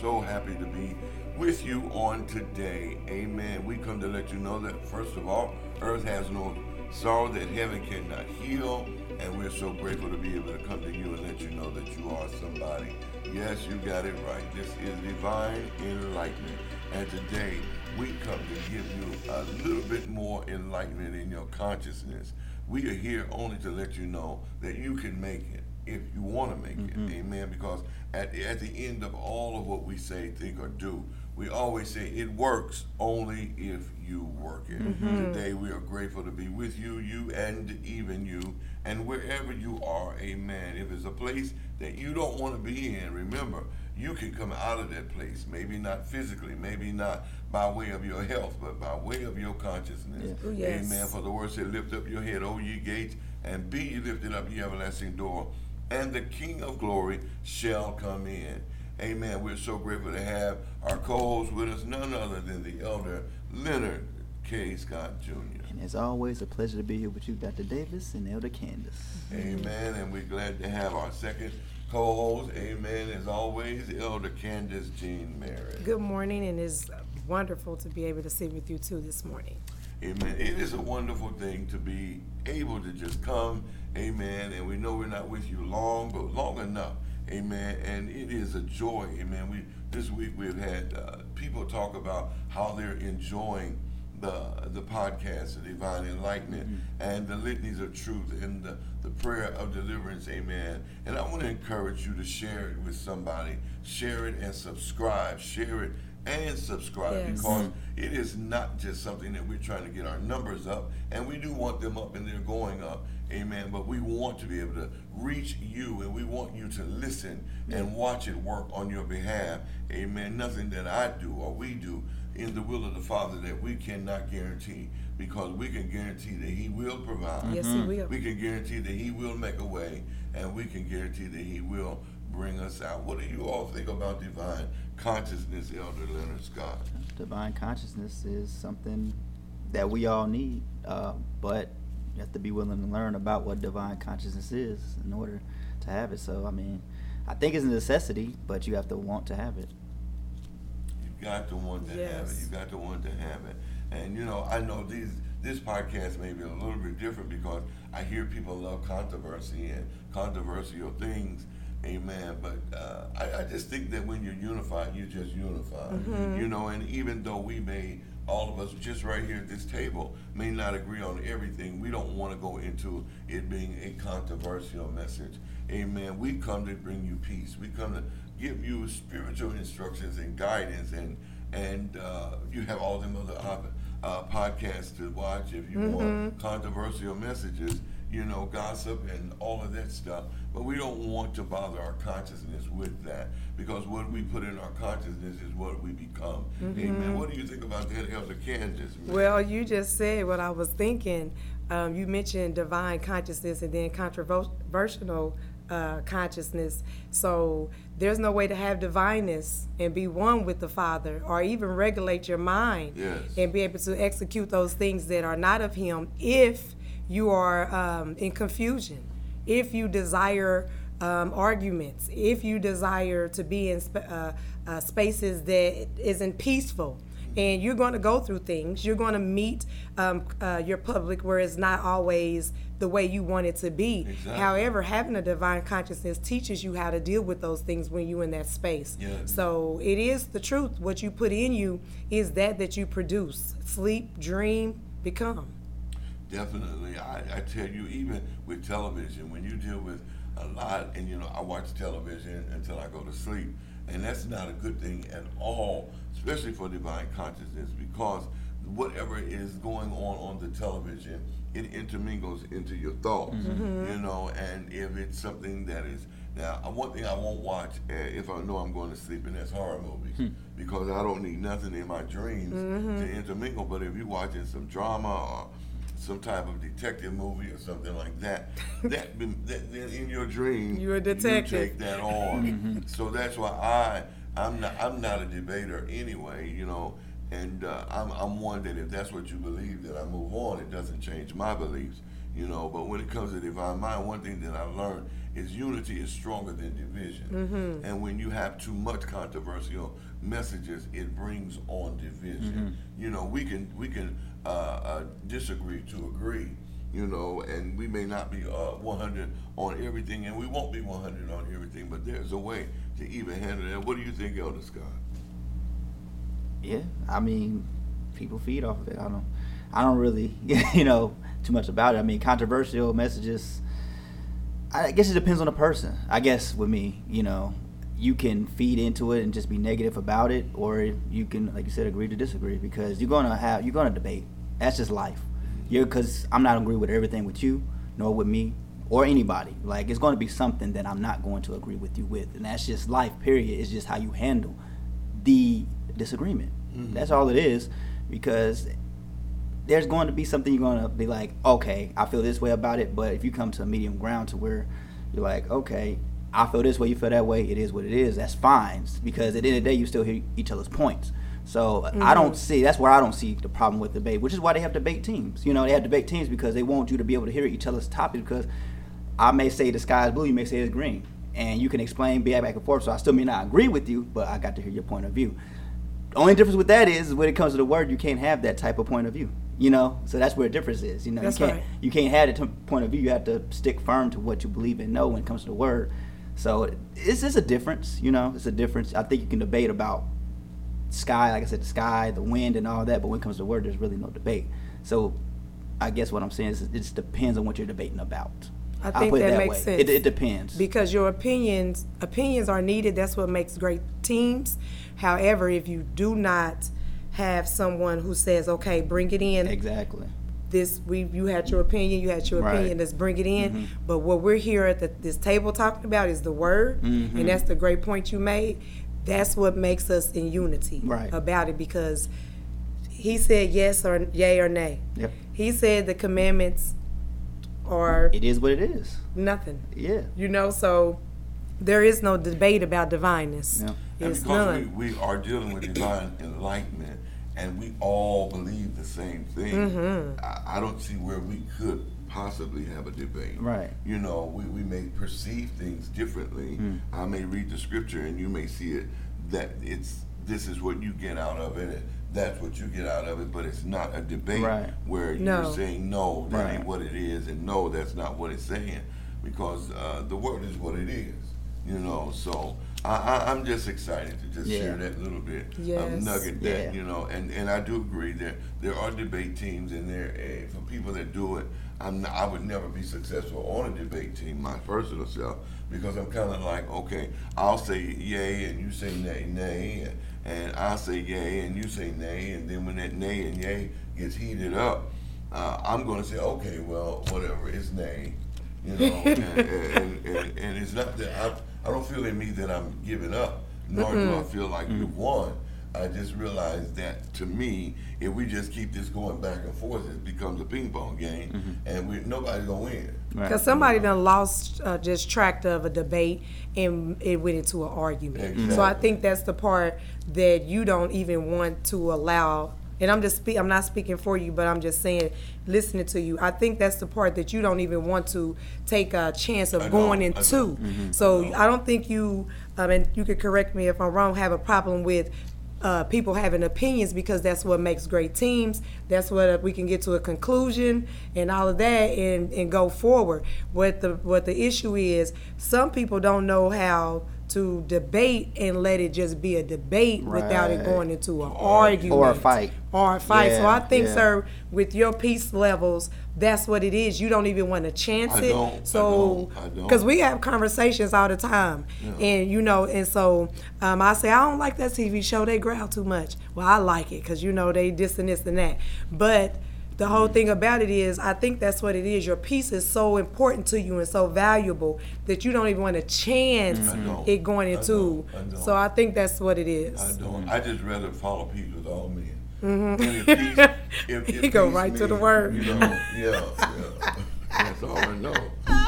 so happy to be with you on today. Amen. We come to let you know that, first of all, earth has no sorrow that heaven cannot heal. And we're so grateful to be able to come to you and let you know that you are somebody. Yes, you got it right. This is divine enlightenment. And today we come to give you a little bit more enlightenment in your consciousness. We are here only to let you know that you can make it if you want to make mm-hmm. it. Amen. Because at, at the end of all of what we say, think, or do, we always say it works only if you work it. Mm-hmm. Today we are grateful to be with you, you and even you, and wherever you are, amen. If it's a place that you don't want to be in, remember, you can come out of that place. Maybe not physically, maybe not by way of your health, but by way of your consciousness. Yeah. yes. Amen. For the word said, lift up your head, O ye gates, and be ye lifted up, ye everlasting door and the King of glory shall come in. Amen. We're so grateful to have our co-host with us, none other than the elder Leonard K. Scott Jr. And it's always a pleasure to be here with you, Dr. Davis and Elder Candace. Amen. And we're glad to have our second co-host, amen, as always, Elder Candace Jean Mary. Good morning, and it's wonderful to be able to sit with you too this morning. Amen. It is a wonderful thing to be able to just come Amen. And we know we're not with you long, but long enough. Amen. And it is a joy. Amen. We this week we've had uh, people talk about how they're enjoying the the podcast, the divine enlightenment, mm-hmm. and the litanies of truth, and the, the prayer of deliverance. Amen. And I want to encourage you to share it with somebody. Share it and subscribe. Share it and subscribe yes. because it is not just something that we're trying to get our numbers up, and we do want them up and they're going up. Amen. But we want to be able to reach you and we want you to listen and watch it work on your behalf. Amen. Nothing that I do or we do in the will of the Father that we cannot guarantee because we can guarantee that He will provide. Yes, He mm-hmm. will. We can guarantee that He will make a way and we can guarantee that He will bring us out. What do you all think about divine consciousness, Elder Leonard Scott? Divine consciousness is something that we all need, uh, but you have to be willing to learn about what divine consciousness is in order to have it. So, I mean, I think it's a necessity, but you have to want to have it. You've got to want to yes. have it. You've got to want to have it. And you know, I know these this podcast may be a little bit different because I hear people love controversy and controversial things. Amen. But uh, I, I, just think that when you're unified, you're just unified. Mm-hmm. You know, and even though we may all of us just right here at this table may not agree on everything. We don't want to go into it being a controversial message. Amen. We come to bring you peace. We come to give you spiritual instructions and guidance, and and uh, you have all them other uh, podcasts to watch if you mm-hmm. want controversial messages you know, gossip and all of that stuff. But we don't want to bother our consciousness with that because what we put in our consciousness is what we become. Mm-hmm. Amen. What do you think about that, Elder Candace? Well, you just said what I was thinking. Um, you mentioned divine consciousness and then controversial uh, consciousness. So there's no way to have divineness and be one with the Father or even regulate your mind yes. and be able to execute those things that are not of Him if you are um, in confusion, if you desire um, arguments, if you desire to be in sp- uh, uh, spaces that isn't peaceful, and you're going to go through things, you're going to meet um, uh, your public where it's not always the way you want it to be. Exactly. However, having a divine consciousness teaches you how to deal with those things when you're in that space. Yes. So it is the truth. What you put in you is that that you produce. Sleep, dream, become. Definitely. I, I tell you, even with television, when you deal with a lot, and you know, I watch television until I go to sleep, and that's not a good thing at all, especially for divine consciousness, because whatever is going on on the television, it intermingles into your thoughts, mm-hmm. you know, and if it's something that is now, one thing I won't watch uh, if I know I'm going to sleep, and that's horror movies, hmm. because I don't need nothing in my dreams mm-hmm. to intermingle. But if you're watching some drama or some type of detective movie or something like that, that, that then in your dream you're a detective. You take that on. Mm-hmm. so that's why I I'm not I'm not a debater anyway, you know. And uh, I'm I'm one that if that's what you believe, that I move on. It doesn't change my beliefs. you know. But when it comes to divine mind, one thing that I learned is unity is stronger than division. And when you have too much controversial messages, it brings on division. You know, we can we can uh, uh, disagree to agree. You know, and we may not be uh, 100 on everything, and we won't be 100 on everything. But there's a way to even handle that. What do you think, Elder Scott? Yeah, I mean, people feed off of it. I don't, I don't really, you know, too much about it. I mean, controversial messages. I guess it depends on the person. I guess with me, you know, you can feed into it and just be negative about it, or you can, like you said, agree to disagree because you're gonna have, you're gonna debate. That's just life. You're because I'm not agree with everything with you, nor with me, or anybody. Like it's gonna be something that I'm not going to agree with you with, and that's just life. Period. It's just how you handle the disagreement. Mm-hmm. That's all it is, because there's going to be something you're going to be like, okay, I feel this way about it. But if you come to a medium ground to where you're like, okay, I feel this way, you feel that way, it is what it is. That's fine because at the end of the day, you still hear each other's points. So I mm-hmm. don't see that's where I don't see the problem with debate, which is why they have debate teams. You know, they have debate teams because they want you to be able to hear each other's topics. Because I may say the sky is blue, you may say it's green, and you can explain, be back and forth. So I still may not agree with you, but I got to hear your point of view. The only difference with that is when it comes to the word, you can't have that type of point of view. You know, so that's where the difference is. You know, That's you can't right. you can't have t- point of view. You have to stick firm to what you believe and know when it comes to the word. So it's just a difference. You know, it's a difference. I think you can debate about sky, like I said, the sky, the wind, and all that. But when it comes to word, there's really no debate. So I guess what I'm saying is it just depends on what you're debating about. I think it that makes way. sense. It, it depends. because your opinions opinions are needed that's what makes great teams however if you do not have someone who says okay bring it in exactly. This we you had your opinion you had your Right. Mm-hmm. opinion let's bring it in but what we're here at the, this table talking about is the word Mm-hmm. and that's the great point you made that's what makes us in unity Right. about it because he said yes or yay or nay Yep. he said the commandments are It is what it is. nothing Yeah. you know, so there is no debate about divineness. Yeah. And because none. we, we are dealing with divine enlightenment and we all believe the same thing, Mm-hmm. I, I don't see where we could possibly have a debate. Right. You know, we, we may perceive things differently. Hmm. I may read the scripture and you may see it that it's this is what you get out of it that's what you get out of it, but it's not a debate Right. where No. you're saying no, that Right. ain't what it is, and no, that's not what it's saying, because uh, the word is what it is, you know. So I, I, I'm just excited to just Yeah. share that little bit Yes. of nugget that Yeah. you know, and, and I do agree that there are debate teams and there uh, for people that do it. I'm not, I would never be successful on a debate team, my personal self, because I'm kind of like, okay, I'll say yay and you say nay, nay, and, and I say yay and you say nay, and then when that nay and yay gets heated up, uh, I'm going to say, okay, well, whatever, it's nay, you know, and, and, and, and it's not that I, I don't feel in me that I'm giving up, nor do I feel like we've won. I just realized that to me, if we just keep this going back and forth, it becomes a ping pong game, and we, nobody's gonna win. Right. Because somebody done lost uh, just track of a debate and it went into an argument. So I think that's the part that you don't even want to allow. And I'm just speak, I'm not speaking for you, but I'm just saying, listening to you. I think that's the part that you don't even want to take a chance of I going don't, I into. don't. So I don't. I don't think you, um, and you could correct me if I'm wrong, have a problem with uh, people having opinions because that's what makes great teams. That's what uh, we can get to a conclusion and all of that and, and go forward. What the what the issue is, some people don't know how to debate and let it just be a debate without it going into an argument Or a fight. or a fight. so I think, yeah. sir, with your peace levels, that's what it is. You don't even want to chance I it. don't, so, don't, I don't. because we have conversations all the time, and you know, and so um, I say I don't like that TV show. They growl too much. Well, I like it because you know they this and this and that. But the whole thing about it is, I think that's what it is. Your peace is so important to you and so valuable that you don't even want to chance I don't. it going I into. don't. I don't. So I think that's what it is. I don't. I just rather follow peace with all men. Mm-hmm. If peace, if, He go right to the word. You know, yeah, yeah. That's all I know.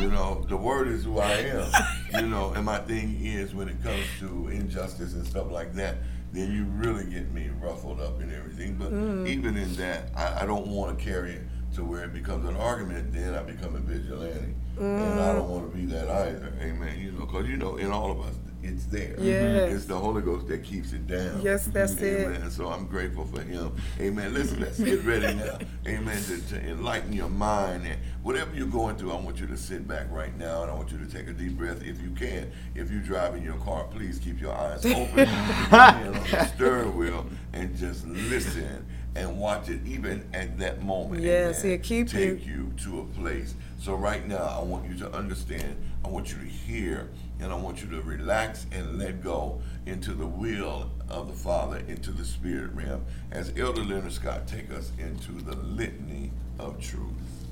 You know, the word is who I am. You know, and my thing is when it comes to injustice and stuff like that, then you really get me ruffled up and everything. But Mm. even in that, I, I don't want to carry it to where it becomes an argument, then I become a vigilante. And I don't want to be that either. Amen. You know, because, you know, in all of us, it's there. Yes. It's the Holy Ghost that keeps it down. Yes, that's it. Amen. So I'm grateful for him. Amen. Listen, let's get ready now. Amen. To, to enlighten your mind and whatever you're going through, I want you to sit back right now and I want you to take a deep breath if you can. If you're driving your car, please keep your eyes open keep your hand on the steering wheel and just listen and watch it even at that moment. Yes, Amen. he'll keep you. Take you to a place. So right now, I want you to understand. I want you to hear, and I want you to relax and let go into the will of the Father, into the spirit realm. As Elder Leonard Scott take us into the litany of truth.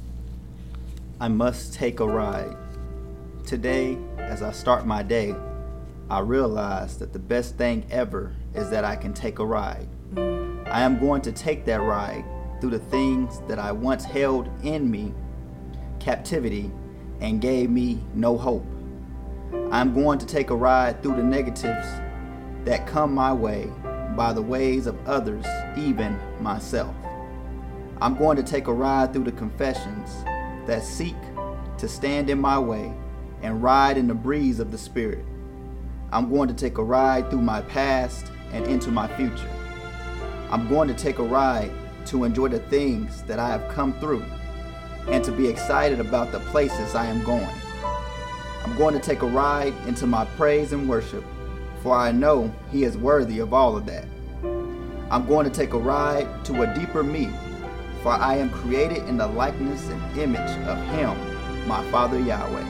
I must take a ride. Today, as I start my day, I realize that the best thing ever is that I can take a ride. I am going to take that ride through the things that I once held in me captivity and gave me no hope. I'm going to take a ride through the negatives that come my way by the ways of others, even myself. I'm going to take a ride through the confessions that seek to stand in my way and ride in the breeze of the Spirit. I'm going to take a ride through my past and into my future. I'm going to take a ride to enjoy the things that I have come through and to be excited about the places I am going. I'm going to take a ride into my praise and worship, for I know He is worthy of all of that. I'm going to take a ride to a deeper me, for I am created in the likeness and image of Him, my Father Yahweh.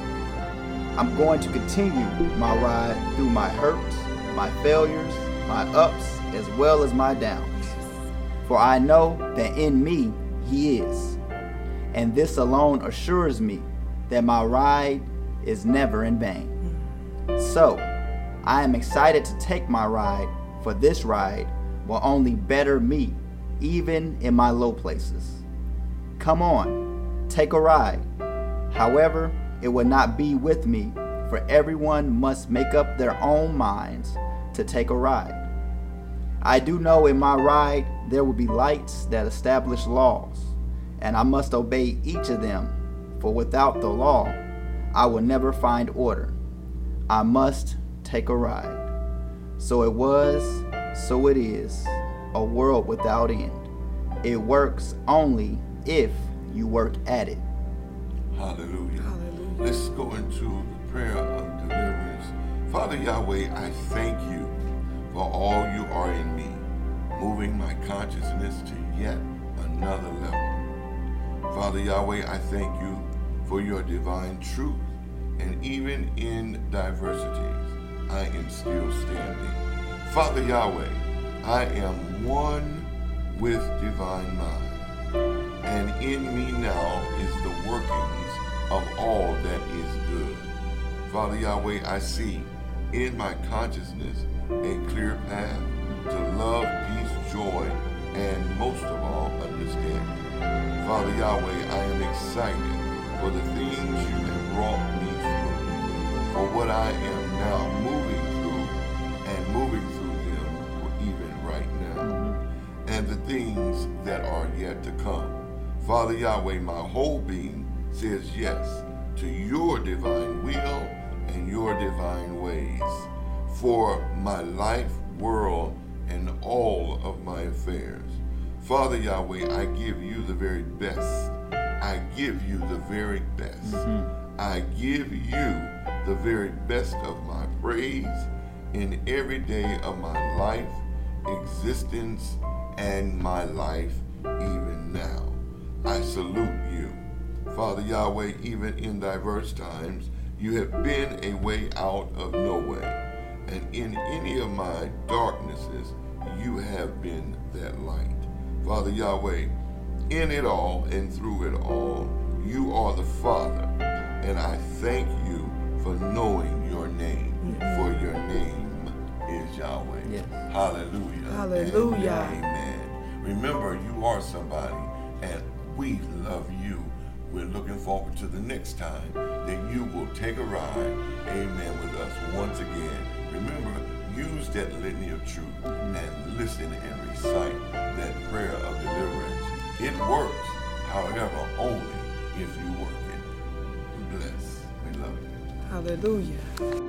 I'm going to continue my ride through my hurts, my failures, my ups, as well as my downs. For I know that in me He is. And this alone assures me that my ride is never in vain. So, I am excited to take my ride, for this ride will only better me, even in my low places. Come on, take a ride. However, it will not be with me, for everyone must make up their own minds to take a ride. I do know in my ride there will be lights that establish laws, and I must obey each of them, for without the law, I will never find order. I must take a ride. So it was, so it is, a world without end. It works only if you work at it. Hallelujah. Hallelujah. Let's go into the prayer of deliverance. Father Yahweh, I thank you for all you are in me, moving my consciousness to yet another level. Father Yahweh, I thank you for your divine truth, and even in diversities, I am still standing. Father Yahweh, I am one with divine mind and in me now is the workings of all that is good. Father Yahweh, I see in my consciousness a clear path to love, peace, joy, and most of all, understanding. Father Yahweh, I am excited for the things you have brought me through, for what I am now moving through and moving through them even right now mm-hmm. and the things that are yet to come. Father Yahweh, my whole being says yes to your divine will and your divine ways for my life, world, and all of my affairs. Father Yahweh, I give you the very best. I give you the very best. Mm-hmm. I give you the very best of my praise in every day of my life, existence, and my life even now. I salute you. Father Yahweh, even in diverse times, you have been a way out of no way. And in any of my darknesses, you have been that light. Father Yahweh, in it all and through it all, you are the Father. And I thank you for knowing your name, for your name is Yahweh. Yes. Hallelujah. Hallelujah. Amen. Remember, you are somebody, and we love you. We're looking forward to the next time that you will take a ride, amen, with us once again. Remember, use that litany of truth and listen and recite that prayer of deliverance. It works. However, only if you work it. Bless. We love you. Hallelujah.